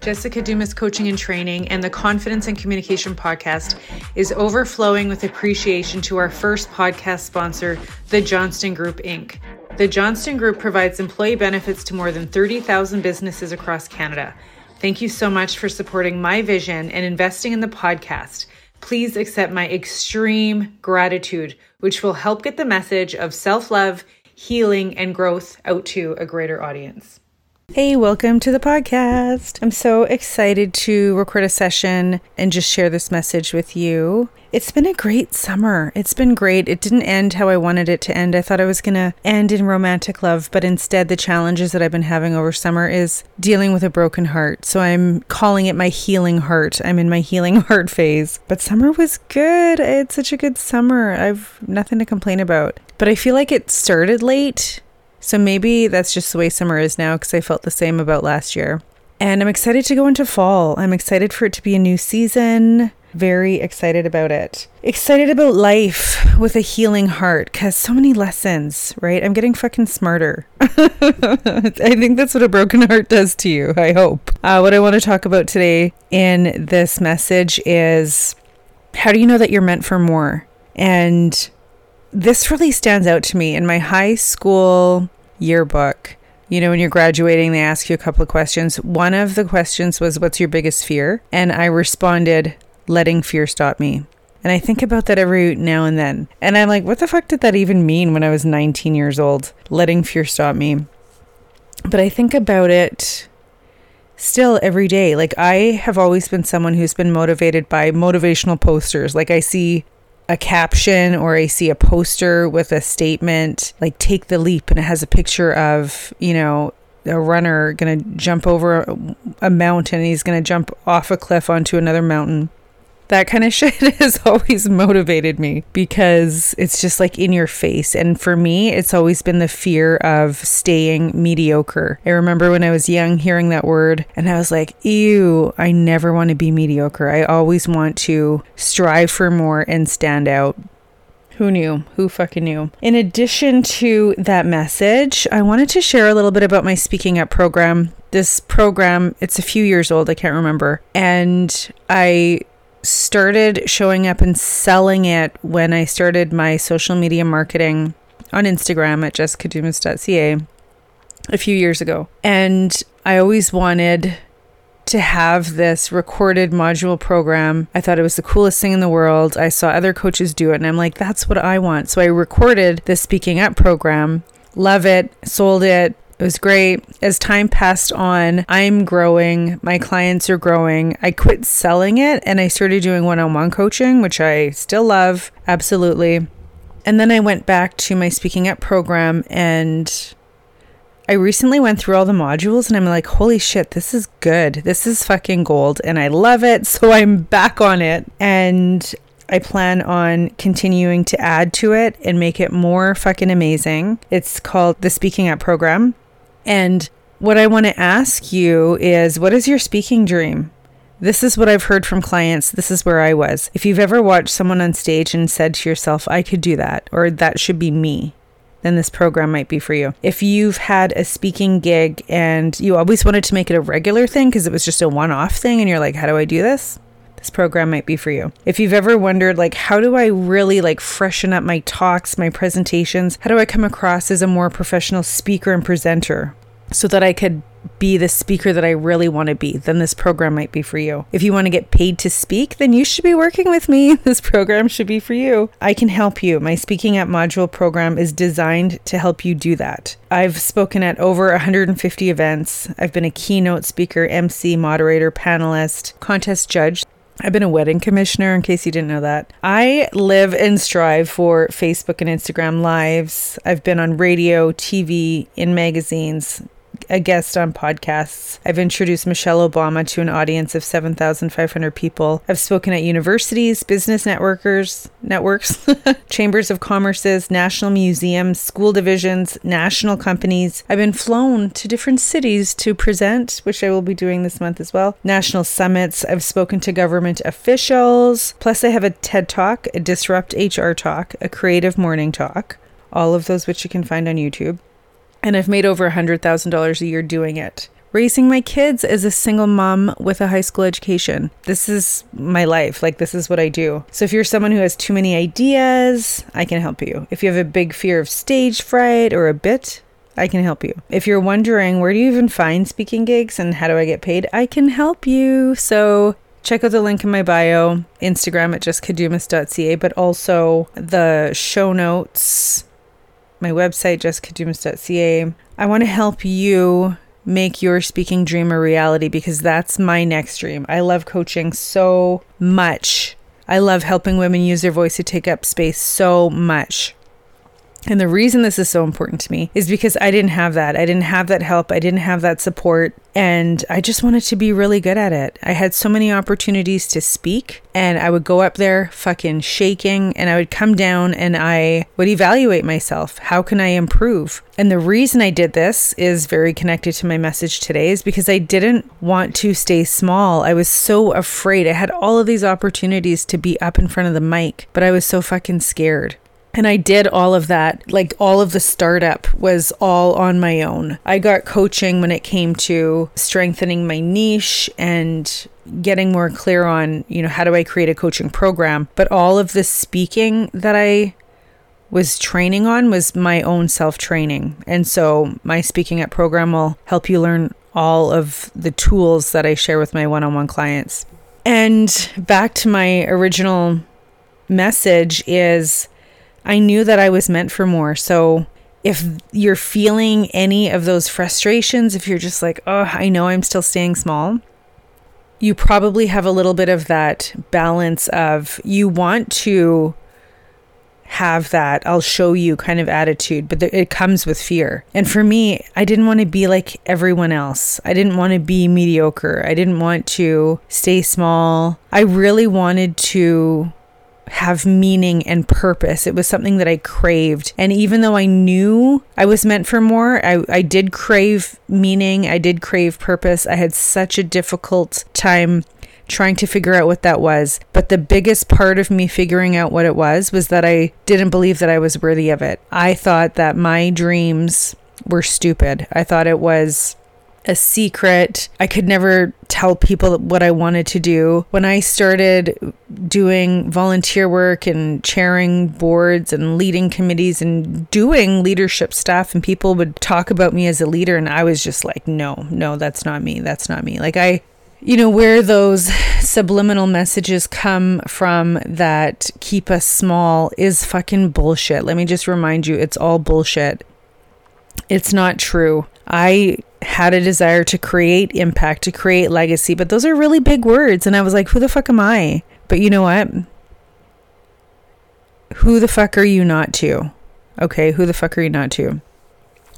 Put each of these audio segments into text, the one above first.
Jessica Dumas Coaching and Training and the Confidence and Communication Podcast is overflowing with appreciation to our first podcast sponsor, the Johnston Group Inc. The Johnston Group provides employee benefits to more than 30,000 businesses across Canada. Thank you so much for supporting my vision and investing in the podcast. Please accept my extreme gratitude, which will help get the message of self love, healing, and growth out to a greater audience. Hey, welcome to the podcast. I'm so excited to record a session and just share this message with you. It's been a great summer. It's been great. It didn't end how I wanted it to end. I thought I was going to end in romantic love, but instead, the challenges that I've been having over summer is dealing with a broken heart. So I'm calling it my healing heart. I'm in my healing heart phase. But summer was good. It's such a good summer. I've nothing to complain about. But I feel like it started late so maybe that's just the way summer is now because I felt the same about last year. And I'm excited to go into fall. I'm excited for it to be a new season. Very excited about it. Excited about life with a healing heart because so many lessons, right? I'm getting fucking smarter. I think that's what a broken heart does to you, I hope. Uh, what I want to talk about today in this message is how do you know that you're meant for more? And this really stands out to me in my high school yearbook. You know, when you're graduating, they ask you a couple of questions. One of the questions was, What's your biggest fear? And I responded, Letting fear stop me. And I think about that every now and then. And I'm like, What the fuck did that even mean when I was 19 years old? Letting fear stop me. But I think about it still every day. Like, I have always been someone who's been motivated by motivational posters. Like, I see a caption or I see a poster with a statement like take the leap and it has a picture of, you know, a runner going to jump over a mountain. He's going to jump off a cliff onto another mountain that kind of shit has always motivated me because it's just like in your face. And for me, it's always been the fear of staying mediocre. I remember when I was young hearing that word and I was like, ew, I never want to be mediocre. I always want to strive for more and stand out. Who knew? Who fucking knew? In addition to that message, I wanted to share a little bit about my Speaking Up program. This program, it's a few years old, I can't remember. And I started showing up and selling it when I started my social media marketing on Instagram at jessicadumas.ca a few years ago. And I always wanted to have this recorded module program. I thought it was the coolest thing in the world. I saw other coaches do it and I'm like, that's what I want. So I recorded the Speaking Up program. Love it, sold it, it was great. As time passed on, I'm growing, my clients are growing. I quit selling it and I started doing one on one coaching, which I still love, absolutely. And then I went back to my Speaking Up program and I recently went through all the modules and I'm like, holy shit, this is good. This is fucking gold and I love it. So I'm back on it. And I plan on continuing to add to it and make it more fucking amazing. It's called the Speaking Up program. And what I want to ask you is what is your speaking dream? This is what I've heard from clients. This is where I was. If you've ever watched someone on stage and said to yourself, I could do that, or that should be me, then this program might be for you. If you've had a speaking gig and you always wanted to make it a regular thing because it was just a one off thing and you're like, how do I do this? This program might be for you. If you've ever wondered, like, how do I really like freshen up my talks, my presentations? How do I come across as a more professional speaker and presenter? so that I could be the speaker that I really want to be, then this program might be for you. If you want to get paid to speak, then you should be working with me. This program should be for you. I can help you. My Speaking Up module program is designed to help you do that. I've spoken at over 150 events. I've been a keynote speaker, MC, moderator, panelist, contest judge. I've been a wedding commissioner, in case you didn't know that. I live and strive for Facebook and Instagram lives. I've been on radio, TV, in magazines, a guest on podcasts. I've introduced Michelle Obama to an audience of 7,500 people. I've spoken at universities, business networkers, networks, chambers of commerces, national museums, school divisions, national companies. I've been flown to different cities to present, which I will be doing this month as well. National summits. I've spoken to government officials. Plus, I have a TED Talk, a Disrupt HR Talk, a Creative Morning Talk, all of those which you can find on YouTube. And I've made over $100,000 a year doing it. Raising my kids as a single mom with a high school education. This is my life. Like, this is what I do. So, if you're someone who has too many ideas, I can help you. If you have a big fear of stage fright or a bit, I can help you. If you're wondering where do you even find speaking gigs and how do I get paid, I can help you. So check out the link in my bio, Instagram at jessicadumas.ca, but also the show notes, my website, jessicadumas.ca. I want to help you make your speaking dream a reality because that's my next dream. I love coaching so much. I love helping women use their voice to take up space so much. And the reason this is so important to me is because I didn't have that. I didn't have that help. I didn't have that support. And I just wanted to be really good at it. I had so many opportunities to speak, and I would go up there fucking shaking, and I would come down and I would evaluate myself. How can I improve? And the reason I did this is very connected to my message today, is because I didn't want to stay small. I was so afraid. I had all of these opportunities to be up in front of the mic, but I was so fucking scared. And I did all of that. Like all of the startup was all on my own. I got coaching when it came to strengthening my niche and getting more clear on, you know, how do I create a coaching program. But all of the speaking that I was training on was my own self training. And so my Speaking Up program will help you learn all of the tools that I share with my one on one clients. And back to my original message is I knew that I was meant for more. So if you're feeling any of those frustrations, if you're just like, oh, I know I'm still staying small, you probably have a little bit of that balance of you want to have that I'll show you kind of attitude, but it comes with fear. And for me, I didn't want to be like everyone else. I didn't want to be mediocre. I didn't want to stay small. I really wanted to have meaning and purpose. It was something that I craved. And even though I knew I was meant for more, I, I did crave meaning. I did crave purpose. I had such a difficult time trying to figure out what that was. But the biggest part of me figuring out what it was was that I didn't believe that I was worthy of it. I thought that my dreams were stupid. I thought it was a secret. I could never tell people what I wanted to do. When I started doing volunteer work and chairing boards and leading committees and doing leadership stuff, and people would talk about me as a leader, and I was just like, no, no, that's not me. That's not me. Like, I, you know, where those subliminal messages come from that keep us small is fucking bullshit. Let me just remind you, it's all bullshit. It's not true. I had a desire to create impact, to create legacy, but those are really big words. And I was like, who the fuck am I? But you know what? Who the fuck are you not to? Okay, who the fuck are you not to?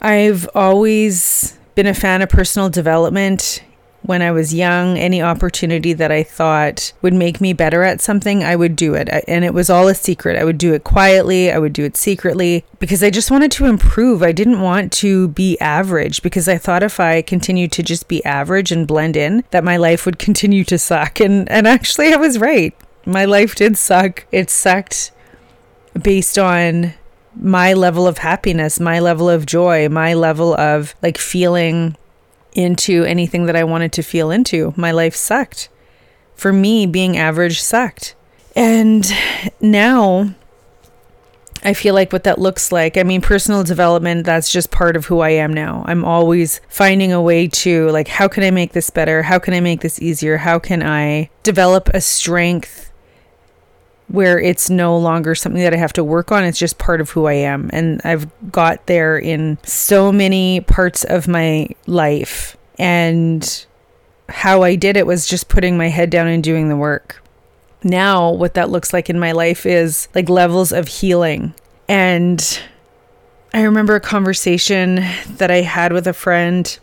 I've always been a fan of personal development when I was young, any opportunity that I thought would make me better at something, I would do it. And it was all a secret. I would do it quietly, I would do it secretly because I just wanted to improve. I didn't want to be average because I thought if I continued to just be average and blend in, that my life would continue to suck. And and actually I was right. My life did suck. It sucked based on my level of happiness, my level of joy, my level of like feeling into anything that I wanted to feel into. My life sucked. For me, being average sucked. And now I feel like what that looks like, I mean, personal development, that's just part of who I am now. I'm always finding a way to, like, how can I make this better? How can I make this easier? How can I develop a strength where it's no longer something that I have to work on. It's just part of who I am. And I've got there in so many parts of my life. And how I did it was just putting my head down and doing the work. Now, what that looks like in my life is like levels of healing. And I remember a conversation that I had with a friend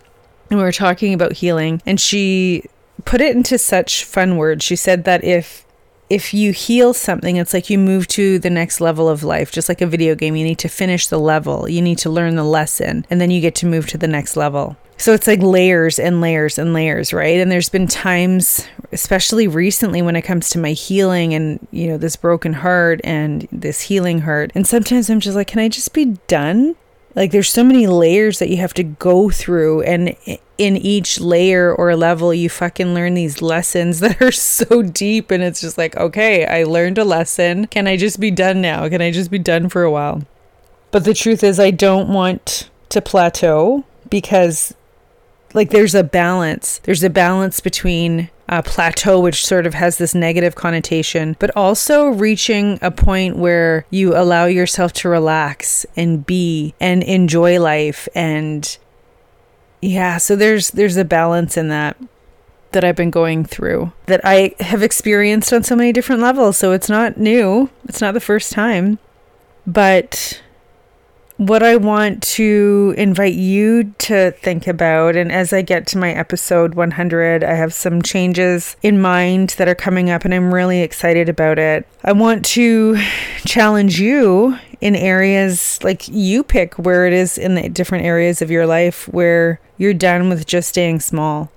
and we were talking about healing, and she put it into such fun words. She said that if if you heal something, it's like you move to the next level of life, just like a video game. You need to finish the level, you need to learn the lesson, and then you get to move to the next level. So it's like layers and layers and layers, right? And there's been times, especially recently, when it comes to my healing and, you know, this broken heart and this healing heart. And sometimes I'm just like, can I just be done? Like there's so many layers that you have to go through and in each layer or level you fucking learn these lessons that are so deep and it's just like, okay, I learned a lesson. Can I just be done now? Can I just be done for a while? But the truth is I don't want to plateau because like there's a balance. There's a balance between a plateau, which sort of has this negative connotation, but also reaching a point where you allow yourself to relax and be and enjoy life. And yeah, so there's there's a balance in that that I've been going through that I have experienced on so many different levels. So it's not new. It's not the first time. But what I want to invite you to think about. And as I get to my episode 100, I have some changes in mind that are coming up, and I'm really excited about it. I want to challenge you in areas like you pick where it is in the different areas of your life where you're done with just staying small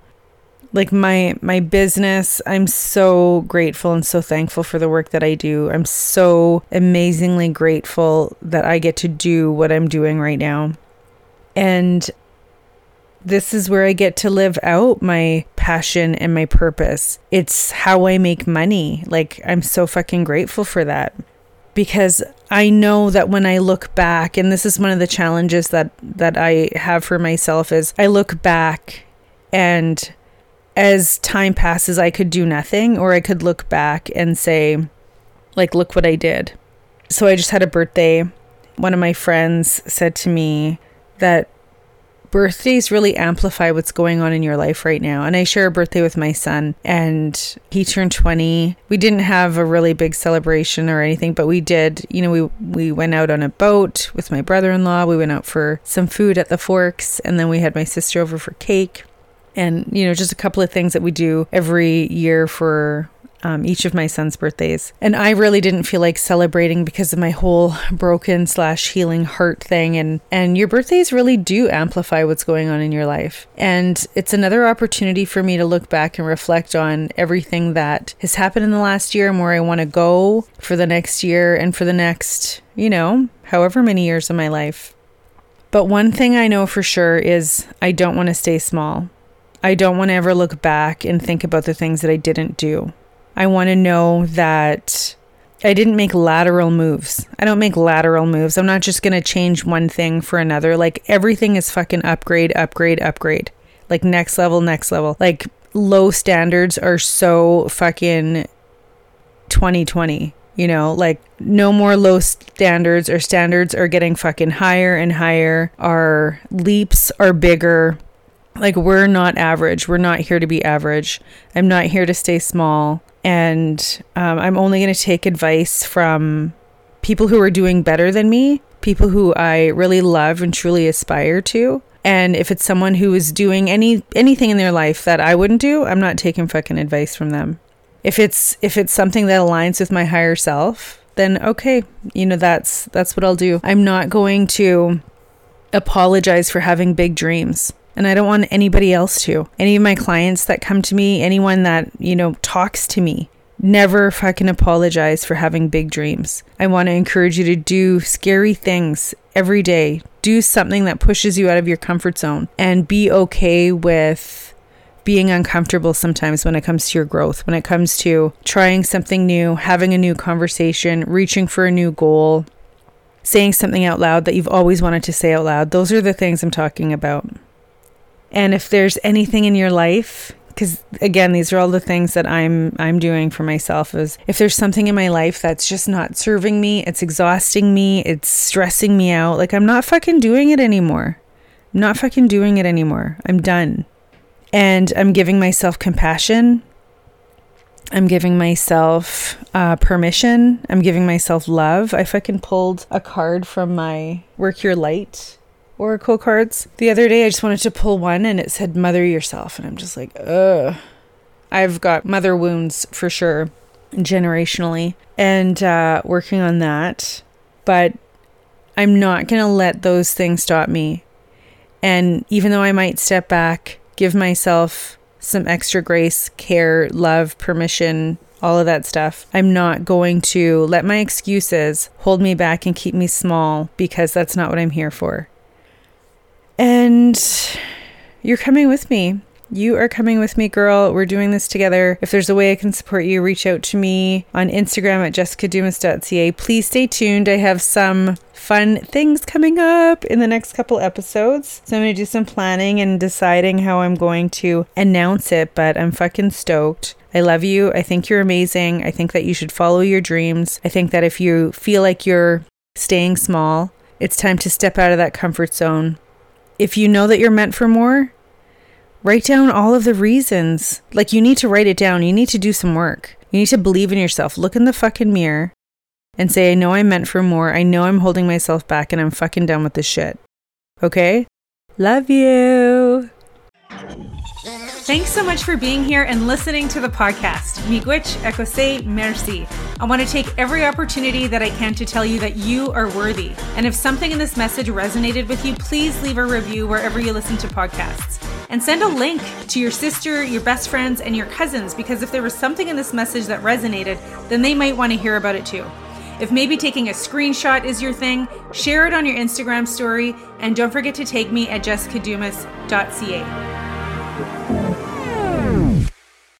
like my my business i'm so grateful and so thankful for the work that i do. I'm so amazingly grateful that i get to do what i'm doing right now. And this is where i get to live out my passion and my purpose. It's how i make money. Like i'm so fucking grateful for that. Because I know that when I look back and this is one of the challenges that that I have for myself is I look back and as time passes, I could do nothing, or I could look back and say, like, look what I did. So I just had a birthday. One of my friends said to me that birthdays really amplify what's going on in your life right now. And I share a birthday with my son, and he turned 20. We didn't have a really big celebration or anything, but we did. You know, we we went out on a boat with my brother-in-law. We went out for some food at the Forks, and then we had my sister over for cake and you know just a couple of things that we do every year for um, each of my son's birthdays. And I really didn't feel like celebrating because of my whole broken slash healing heart thing. And, and your birthdays really do amplify what's going on in your life. And it's another opportunity for me to look back and reflect on everything that has happened in the last year and where I want to go for the next year and for the next, you know, however many years of my life. But one thing I know for sure is I don't want to stay small. I don't want to ever look back and think about the things that I didn't do. I want to know that I didn't make lateral moves. I don't make lateral moves. I'm not just going to change one thing for another. Like everything is fucking upgrade, upgrade, upgrade. Like next level, next level. Like low standards are so fucking 2020. You know, like no more low standards or standards are getting fucking higher and higher. Our leaps are bigger like we're not average. We're not here to be average. I'm not here to stay small. And um, i'm only going to take advice from people who are doing better than me people who i really love and truly aspire to. And if it's someone who is doing any anything in their life that i wouldn't do i'm not taking fucking advice from them. If it's if it's something that aligns with my higher self then okay you know that's that's what i'll do. I'm not going to apologize for having big dreams and I don't want anybody else to. Any of my clients that come to me, anyone that, you know, talks to me, never fucking apologize for having big dreams. I want to encourage you to do scary things every day. Do something that pushes you out of your comfort zone and be okay with being uncomfortable sometimes when it comes to your growth, when it comes to trying something new, having a new conversation, reaching for a new goal, saying something out loud that you've always wanted to say out loud. Those are the things I'm talking about. And if there's anything in your life, because again, these are all the things that I'm I'm doing for myself is if there's something in my life that's just not serving me, it's exhausting me, it's stressing me out, like I'm not fucking doing it anymore. I'm not fucking doing it anymore. I'm done. And I'm giving myself compassion. I'm giving myself uh, permission. I'm giving myself love. I fucking pulled a card from my Work Your Light oracle cards. The other day, I just wanted to pull one and it said mother yourself. And I'm just like, ugh. I've got mother wounds for sure, generationally, and uh, working on that. But I'm not going to let those things stop me. And even though I might step back, give myself some extra grace, care, love, permission, all of that stuff. I'm not going to let my excuses hold me back and keep me small because that's not what I'm here for. And you're coming with me. You are coming with me, girl. We're doing this together. If there's a way I can support you, reach out to me on Instagram at jessicadumas.ca. Please stay tuned. I have some fun things coming up in the next couple episodes. So I'm going to do some planning and deciding how I'm going to announce it, but I'm fucking stoked. I love you. I think you're amazing. I think that you should follow your dreams. I think that if you feel like you're staying small, it's time to step out of that comfort zone. If you know that you're meant for more, write down all of the reasons. Like, you need to write it down. You need to do some work. You need to believe in yourself. Look in the fucking mirror and say, I know I'm meant for more. I know I'm holding myself back and I'm fucking done with this shit. Okay? Love you. Thanks so much for being here and listening to the podcast. Miigwech ekose merci. I want to take every opportunity that I can to tell you that you are worthy. And if something in this message resonated with you, please leave a review wherever you listen to podcasts. And send a link to your sister, your best friends, and your cousins because if there was something in this message that resonated, then they might want to hear about it too. If maybe taking a screenshot is your thing, share it on your Instagram story and don't forget to tag me at jessicadumas.ca.